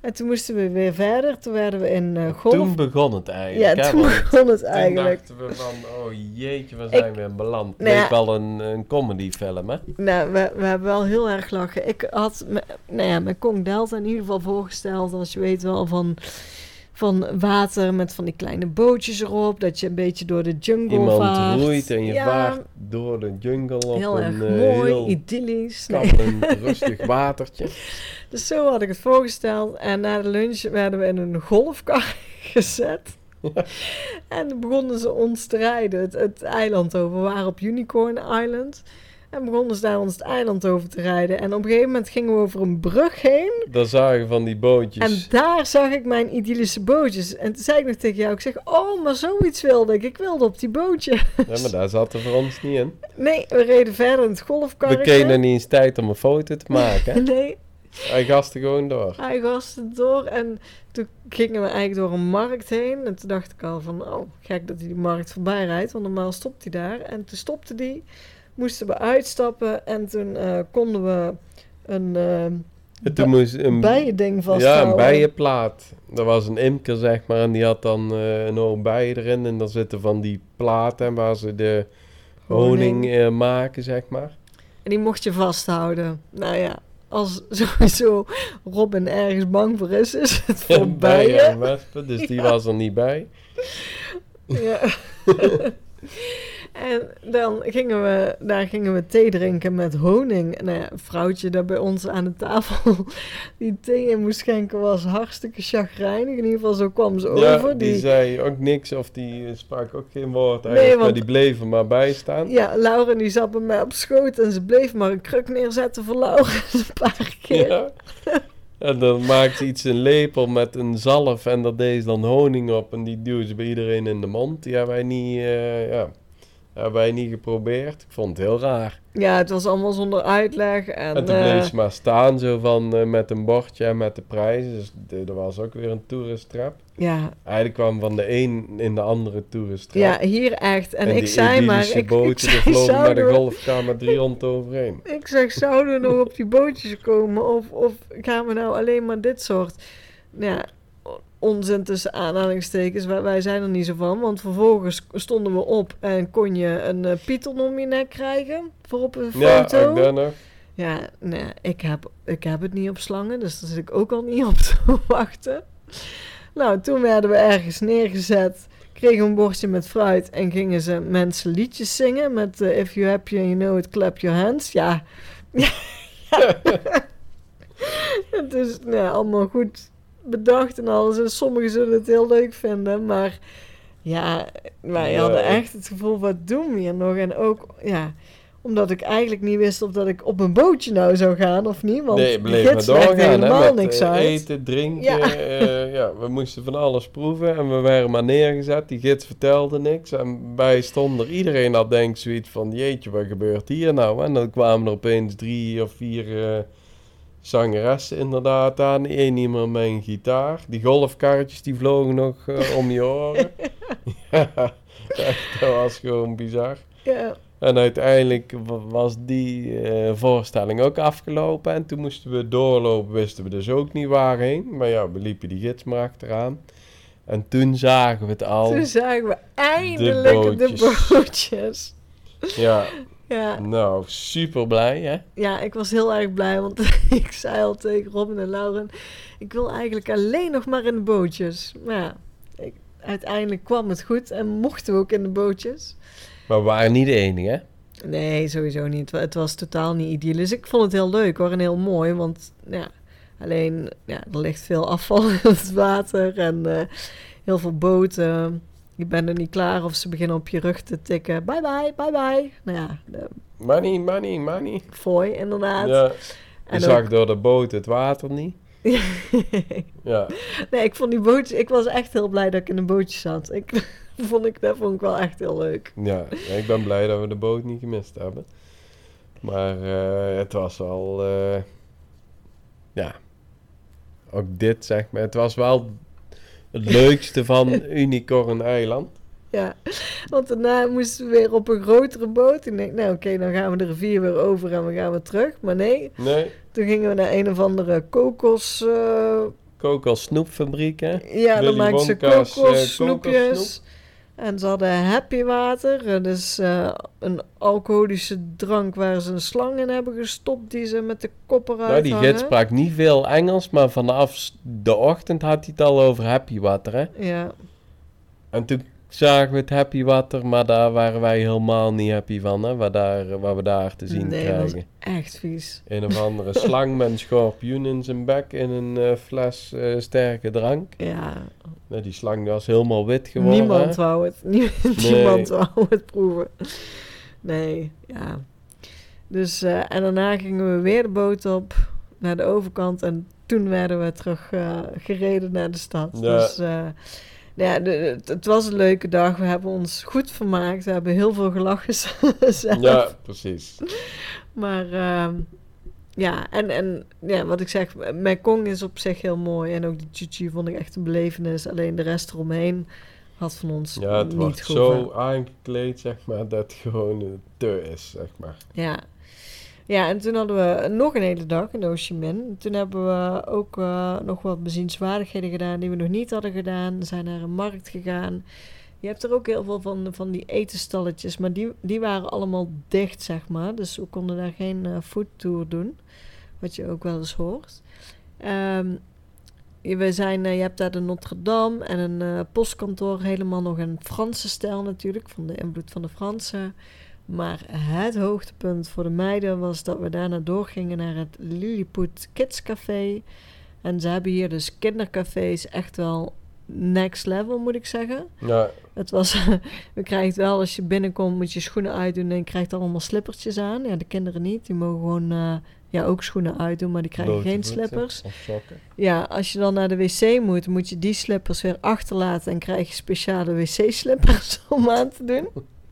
En toen moesten we weer verder. Toen werden we in eh golf. Toen begon het eigenlijk. ja, hè, toen begon het toen eigenlijk. dachten we van, oh jeetje, waar zijn we beland? Het Nou ja. wel een, een comedyfilm, hè? Nou, we, we hebben wel heel erg gelachen. Ik had me, nou ja, mijn Kong Delta in ieder geval voorgesteld, als je weet wel, van, van water met van die kleine bootjes erop. Dat je een beetje door de jungle Iemand vaart. roeit en je Ja, vaart door de jungle op Heel een erg eh, mooi, heel idyllisch. Nee. kabbelend, rustig watertje. Dus zo had ik het voorgesteld. En na de lunch werden we in een golfkar gezet. en begonnen ze ons te rijden het, het eiland over. We waren op Unicorn Island. En begonnen ze daar ons het eiland over te rijden. En op een gegeven moment gingen we over een brug heen. Daar zagen van die bootjes. En daar zag ik mijn idyllische bootjes. En toen zei ik nog tegen jou, ik zeg, oh, maar zoiets wilde ik. Ik wilde op die bootje. Ja, maar daar zat er voor ons niet in. Nee, we reden verder in het We golfkarretje. kregen niet eens tijd om een foto te maken. Nee, Hij gasten gewoon door. hij gasten door. En toen gingen we eigenlijk door een markt heen. En toen dacht ik al van, oh, gek dat hij die markt voorbij rijdt. Want normaal stopt hij daar. En toen stopte die. Moesten we uitstappen. En toen eh, konden we een En toen moest een, bijending vasthouden. ja, een bijenplaat. Er was een imker, zeg maar, en die had dan eh, een hoop bijen erin. En daar zitten van die platen waar ze de honing, Honing. eh, maken, zeg maar. En die mocht je vasthouden. Nou ja, als sowieso Robin ergens bang voor is, is het voor Bijen bijen. en wespen, dus die was er niet bij. Ja. en dan gingen we, daar gingen we thee drinken met honing. Nou ja, een vrouwtje dat bij ons aan de tafel die thee in moest schenken was hartstikke chagrijnig. In ieder geval zo kwam ze Ja, over. die, Die, zei ook niks of die sprak ook geen woord Nee, eigenlijk, maar want- die bleven maar bijstaan. ja, Laura die zat bij mij op schoot en ze bleef maar een kruk neerzetten voor Laura een paar keer. Ja. En dan maakte ze iets een lepel met een zalf en daar deed ze dan honing op en die duwde ze bij iedereen in de mond. Die hebben wij niet, eh, ja, Hebben wij niet geprobeerd. Ik vond het heel raar. Ja, het was allemaal zonder uitleg. En, En toen eh, bleef ze maar staan, zo van eh, met een bordje en met de prijzen. Dus er was ook weer een toeristrap. ja, Eigenlijk kwam van de een in de andere toeristrap. ja, hier echt. En, ik die zei maar... Ik, zei, vlogen zouden de golfkamer 300 overheen. Ik zeg, zouden we nog op die bootjes komen? Of, of gaan we nou alleen maar dit soort... Ja, onzin tussen aanhalingstekens. Wij, wij zijn er niet zo van. Want vervolgens stonden we op en kon je een python om je nek krijgen. Voor op een Ja, foto. ook dat nog. Ja, nee, ik heb, ik heb het niet op slangen, dus daar zit ik ook al niet op te wachten. Nou, toen werden we ergens neergezet, kregen een bordje met fruit en gingen ze mensen liedjes zingen met eh, If you happy and you know it, clap your hands. Ja, het is nou, allemaal goed bedacht en alles. En sommigen zullen het heel leuk vinden, maar ja, wij Ja, hadden echt het gevoel, wat doen we hier nog? En ook, ja, omdat ik eigenlijk niet wist of dat ik op een bootje nou zou gaan of niet. Want nee, bleef maar gids doorgaan. Hè, helemaal met niks eh, uit. eten, drinken. Ja. Ja. ja, we moesten van alles proeven. En we werden maar neergezet. Die gids vertelde niks. En wij stonden er. Iedereen had denk ik zoiets van... Jeetje, wat gebeurt hier nou? En dan kwamen er opeens drie of vier eh, zangeressen inderdaad aan. Eén iemand met een gitaar. Die golfkarretjes die vlogen nog eh, om je oren. ja, echt, dat was gewoon bizar. Ja, En uiteindelijk wa- was die eh, voorstelling ook afgelopen. En toen moesten we doorlopen, wisten we dus ook niet waarheen. Maar ja, we liepen die gids maar achteraan. En toen zagen we het al. toen zagen we eindelijk de bootjes. bootjes. Ja, Ja, nou, super blij hè. ja, ik was heel erg blij, want ik zei al tegen Robin en Lauren... ik wil eigenlijk alleen nog maar in de bootjes. Maar ja, ik- uiteindelijk kwam het goed en mochten we ook in de bootjes. Maar we waren niet de enige hè. Nee, sowieso niet. Het was totaal niet idyllisch. Ik vond het heel leuk hoor en heel mooi, want ja, alleen ja, er ligt veel afval in het water en eh, heel veel boten. Je bent er niet klaar of ze beginnen op je rug te tikken. Bye bye, bye bye. Nou ja, de Money, money, money. fooi inderdaad. Ja, je En zag ook- door de boot het water niet. Ja, nee, ik vond die bootjes, ik was echt heel blij dat ik in een bootje zat. Ik, vond ik, dat vond ik wel echt heel leuk. ja, ik ben blij dat we de boot niet gemist hebben. Maar eh, het was wel, eh, ja, ook dit zeg maar. Het was wel het leukste van Unicorn Eiland. Ja, want daarna moesten we weer op een grotere boot. En ik denk, nou oké, dan gaan we de rivier weer over en we gaan weer terug. Maar nee, Nee, toen gingen we naar een of andere kokos... eh, kokos snoepfabriek hè. ja, dan maakten ze eh, kokos, snoepjes. En ze hadden happy water. eh, Dus eh, een alcoholische drank waar ze een slang in hebben gestopt die ze met de kop eruit Nou, die hangen. gids sprak niet veel Engels, maar vanaf de ochtend had hij het al over happy water hè. Ja, En toen zagen we het happy water, maar daar waren wij helemaal niet happy van hè. Wat, daar, wat we daar te zien nee, dat was krijgen. echt vies. Een of andere slang met een schorpioen in zijn bek in een eh, fles eh, sterke drank. Ja, Nou, die slang was helemaal wit geworden. niemand hè. wou het. Nie- Nee. Niemand wou het proeven. Nee, ja. Dus, eh, en daarna gingen we weer de boot op naar de overkant. En toen werden we terug gereden naar de stad. Ja. Dus ja, de- het, het was een leuke dag. We hebben ons goed vermaakt. We hebben heel veel gelachen zelf. Ja, precies. Maar ehm, ja, en, en ja, wat ik zeg, Mekong is op zich heel mooi. En ook die Chichi vond ik echt een belevenis. Alleen de rest eromheen had van ons Ja, het niet wordt goed. zo aangekleed, zeg maar, dat het gewoon te is, zeg maar. Ja. Ja, en toen hadden we nog een hele dag in Minh. Toen hebben we ook eh, nog wat bezienswaardigheden gedaan die we nog niet hadden gedaan. We zijn naar een markt gegaan. Je hebt er ook heel veel van, van die etenstalletjes, maar die, die waren allemaal dicht, zeg maar. Dus we konden daar geen eh foodtour doen, wat je ook wel eens hoort. Ehm, we zijn, eh, je hebt daar de Notre Dame en een postkantoor, helemaal nog in Franse stijl natuurlijk, van de invloed van de Fransen. Maar het hoogtepunt voor de meiden was dat we daarna doorgingen naar het Lilliput Kids Café. En ze hebben hier dus kindercafés echt wel next level, moet ik zeggen. Ja, Het was, we krijgen het wel, als je binnenkomt moet je schoenen uitdoen en je krijgt allemaal slippertjes aan. Ja, de kinderen niet, die mogen gewoon eh, ja, ook schoenen uitdoen, maar die krijgen blote geen slippers. Ja, als je dan naar de wc moet, moet je die slippers weer achterlaten en krijg je speciale wc-slippers om aan te doen.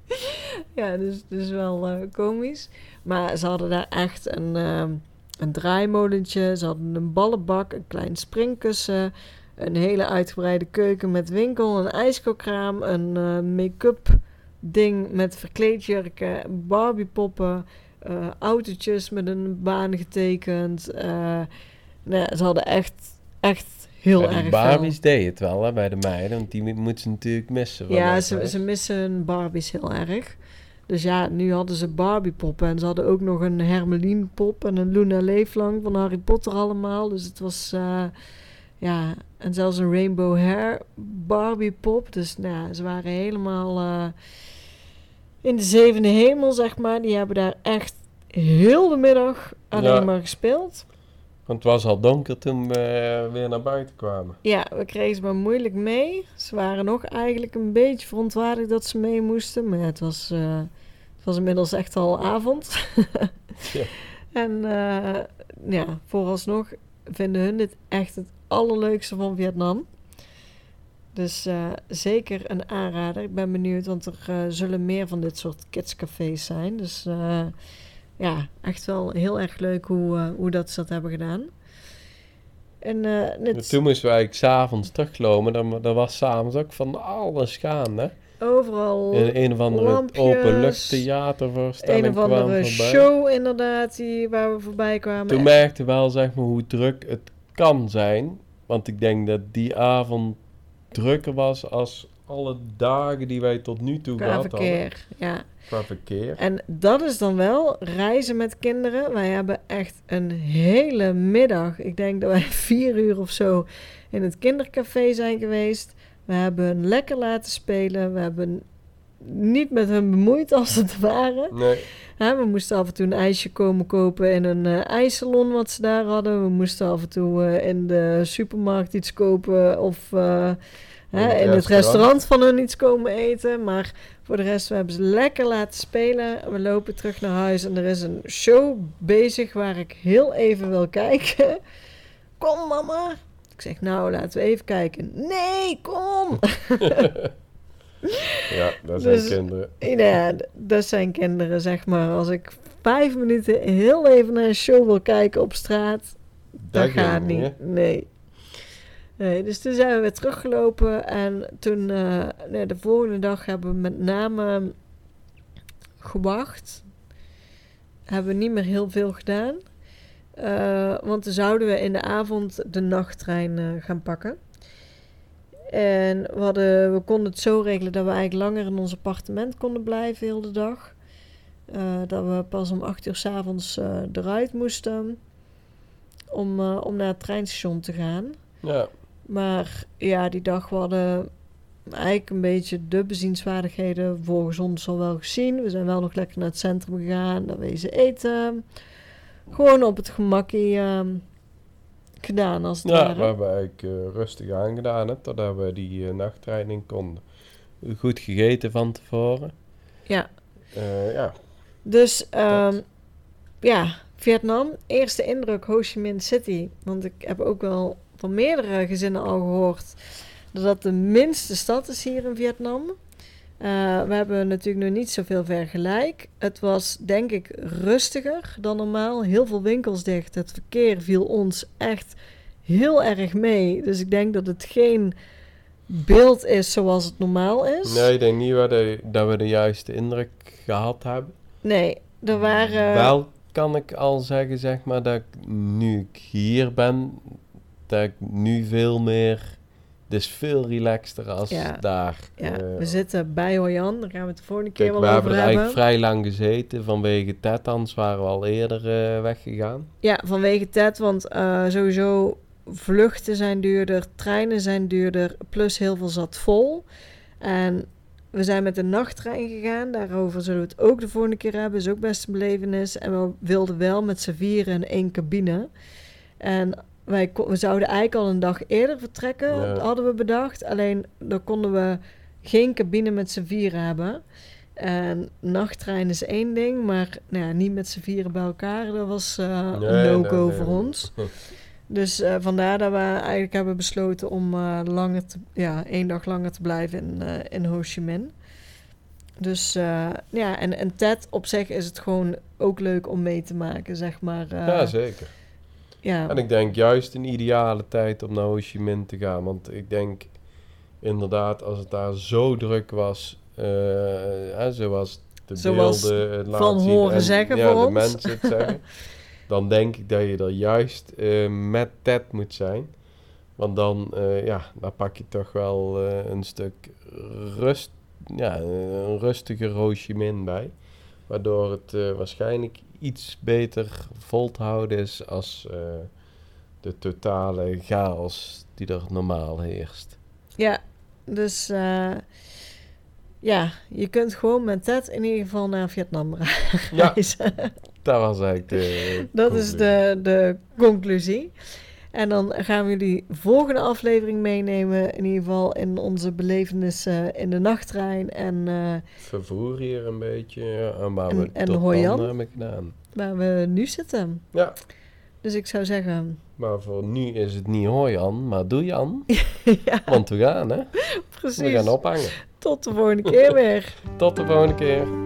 ja, dus, dus wel eh, komisch. Maar ze hadden daar echt een, ehm, een draaimolentje. Ze hadden een ballenbak, een klein springkussen. Een hele uitgebreide keuken met winkel, een ijskookraam, een eh, make-up ding met verkleedjurken, barbiepoppen, eh autootjes met een baan getekend. nou ze hadden echt, echt heel erg die veel. Barbies deed het wel hè, bij de meiden, want die moeten ze natuurlijk missen. Ja, ze, ze missen Barbies heel erg. Dus ja, nu hadden ze Barbie-poppen. En ze hadden ook nog een Hermeline-pop en een Luna Leeflang van Harry Potter allemaal. Dus het was... eh, ja, en zelfs een Rainbow Hair Barbie-pop. Dus nou, ja, ze waren helemaal eh, in de zevende hemel, zeg maar. Die hebben daar echt heel de middag alleen Ja. maar gespeeld. Want het was al donker toen we weer naar buiten kwamen. Ja, we kregen ze maar moeilijk mee. Ze waren nog eigenlijk een beetje verontwaardigd dat ze mee moesten. Maar het was, eh, het was inmiddels echt al avond. Ja. En eh, ja, vooralsnog vinden hun dit echt het allerleukste van Vietnam. Dus eh, zeker een aanrader. Ik ben benieuwd, want er zullen meer van dit soort kidscafés zijn. Dus ja, echt wel heel erg leuk hoe, eh, hoe dat ze dat hebben gedaan. En eh, Toen moesten we eigenlijk s'avonds teruglopen. Dan, dan was s'avonds ook van alles gaan, hè? overal In een of andere openluchttheatervoorstelling een of andere show inderdaad, die, waar we voorbij kwamen. Toen merkte wel, zeg maar, hoe druk het kan zijn. Want ik denk dat die avond drukker was als alle dagen die wij tot nu toe Qua gehad hadden. verkeer, ja. Qua verkeer. En dat is dan wel reizen met kinderen. Wij hebben echt een hele middag, ik denk dat wij vier uur of zo in het kindercafé zijn geweest. We hebben hun lekker laten spelen. We hebben niet met hun bemoeid als het ware. Nee, we moesten af en toe een ijsje komen kopen in een eh ijssalon wat ze daar hadden. We moesten af en toe eh, in de supermarkt iets kopen of eh, hè, het in het restaurant. van hun iets komen eten. Maar voor de rest, we hebben ze lekker laten spelen. We lopen terug naar huis en er is een show bezig waar ik heel even wil kijken. Kom mama. Ik zeg, nou laten we even kijken. Nee, kom. ja, dat zijn Dus- kinderen. Ja, dat zijn kinderen, zeg maar. Als ik vijf minuten heel even naar een show wil kijken op straat, dat, Dat gaat niet. hè? Nee. Dus toen zijn we weer teruggelopen en toen, eh, de volgende dag hebben we met name gewacht. Hebben we niet meer heel veel gedaan. Eh, want toen zouden we in de avond de nachttrein eh, gaan pakken. En we, hadden, we konden het zo regelen dat we eigenlijk langer in ons appartement konden blijven heel de dag. Dat we pas om acht uur s'avonds avonds eruit moesten om, om naar het treinstation te gaan. Ja, Maar ja, die dag hadden eigenlijk een beetje de bezienswaardigheden volgens ons al wel gezien. We zijn wel nog lekker naar het centrum gegaan, daar wezen eten. Gewoon op het gemakkie ehm, gedaan als het ja ware. we hebben eigenlijk eh, rustig aangedaan, hè, totdat we die in konden. Goed gegeten van tevoren. Ja, Eh, ja, dus ehm, ja, Vietnam. Eerste indruk Ho Chi Minh City. Want ik heb ook wel van meerdere gezinnen al gehoord dat dat de minste stad is hier in Vietnam. Eh, we hebben natuurlijk nog niet zoveel vergelijk. Het was denk ik rustiger dan normaal. Heel veel winkels dicht. Het verkeer viel ons echt heel erg mee. Dus ik denk dat het geen beeld is zoals het normaal is. nee, ik denk niet dat we, dat we de juiste indruk gehad hebben. Nee, er waren... Wel kan ik al zeggen, zeg maar, dat ik nu ik hier ben, dat ik nu veel meer, dus veel relaxter als Ja. daar. Ja, Eh, we zitten bij Hoi An. Daar gaan we het de volgende keer Kijk, wel we over hebben er hebben. eigenlijk vrij lang gezeten vanwege Ted, anders waren we al eerder eh, weggegaan. Ja, vanwege TED, want eh, sowieso vluchten zijn duurder, treinen zijn duurder, plus heel veel zat vol. En we zijn met de nachttrein gegaan, daarover zullen we het ook de volgende keer hebben, is ook best een belevenis. En we wilden wel met z'n vieren in één cabine. En wij we zouden eigenlijk al een dag eerder vertrekken, Ja. hadden we bedacht. Alleen dan konden we geen cabine met z'n vieren hebben. En nachttrein is één ding, maar nou ja, niet met z'n vieren bij elkaar. Dat was eh, Nee, een no-go nee, nee. voor ons. Dus eh, vandaar dat we eigenlijk hebben besloten om eh, langer te, ja, één dag langer te blijven in, in Ho Chi Minh. Dus ja, en, en TED op zich is het gewoon ook leuk om mee te maken, zeg maar. Ja, zeker. Ja. En ik denk juist een ideale tijd om naar Ho Chi Minh te gaan. Want ik denk inderdaad, als het daar zo druk was, uh, zoals de Zoals beelden van horen en, zeggen ja, voor de ons. mensen het zeggen, dan denk ik dat je er juist uh, met TED moet zijn. Want dan, uh, ja, dan pak je toch wel een stuk rust, ja, een rustiger Ho Chi Minh bij. Waardoor het waarschijnlijk iets beter vol te houden is als de totale chaos die er normaal heerst. Ja, dus uh, ja, je kunt gewoon met dat in ieder geval naar Vietnam reizen. Ja, dat was eigenlijk de Dat conclusie. is de, de conclusie. En dan gaan we jullie volgende aflevering meenemen. In ieder geval in onze belevenissen in de nachttrein. En, uh, Vervoer hier een beetje. Ja, waar en, we en tot gedaan. Waar we nu zitten. Ja. Dus ik zou zeggen... Maar voor nu is het niet hoi Jan, maar doe Jan. ja, Want we gaan hè. precies. We gaan ophangen. Tot de volgende keer weer. Tot de volgende keer.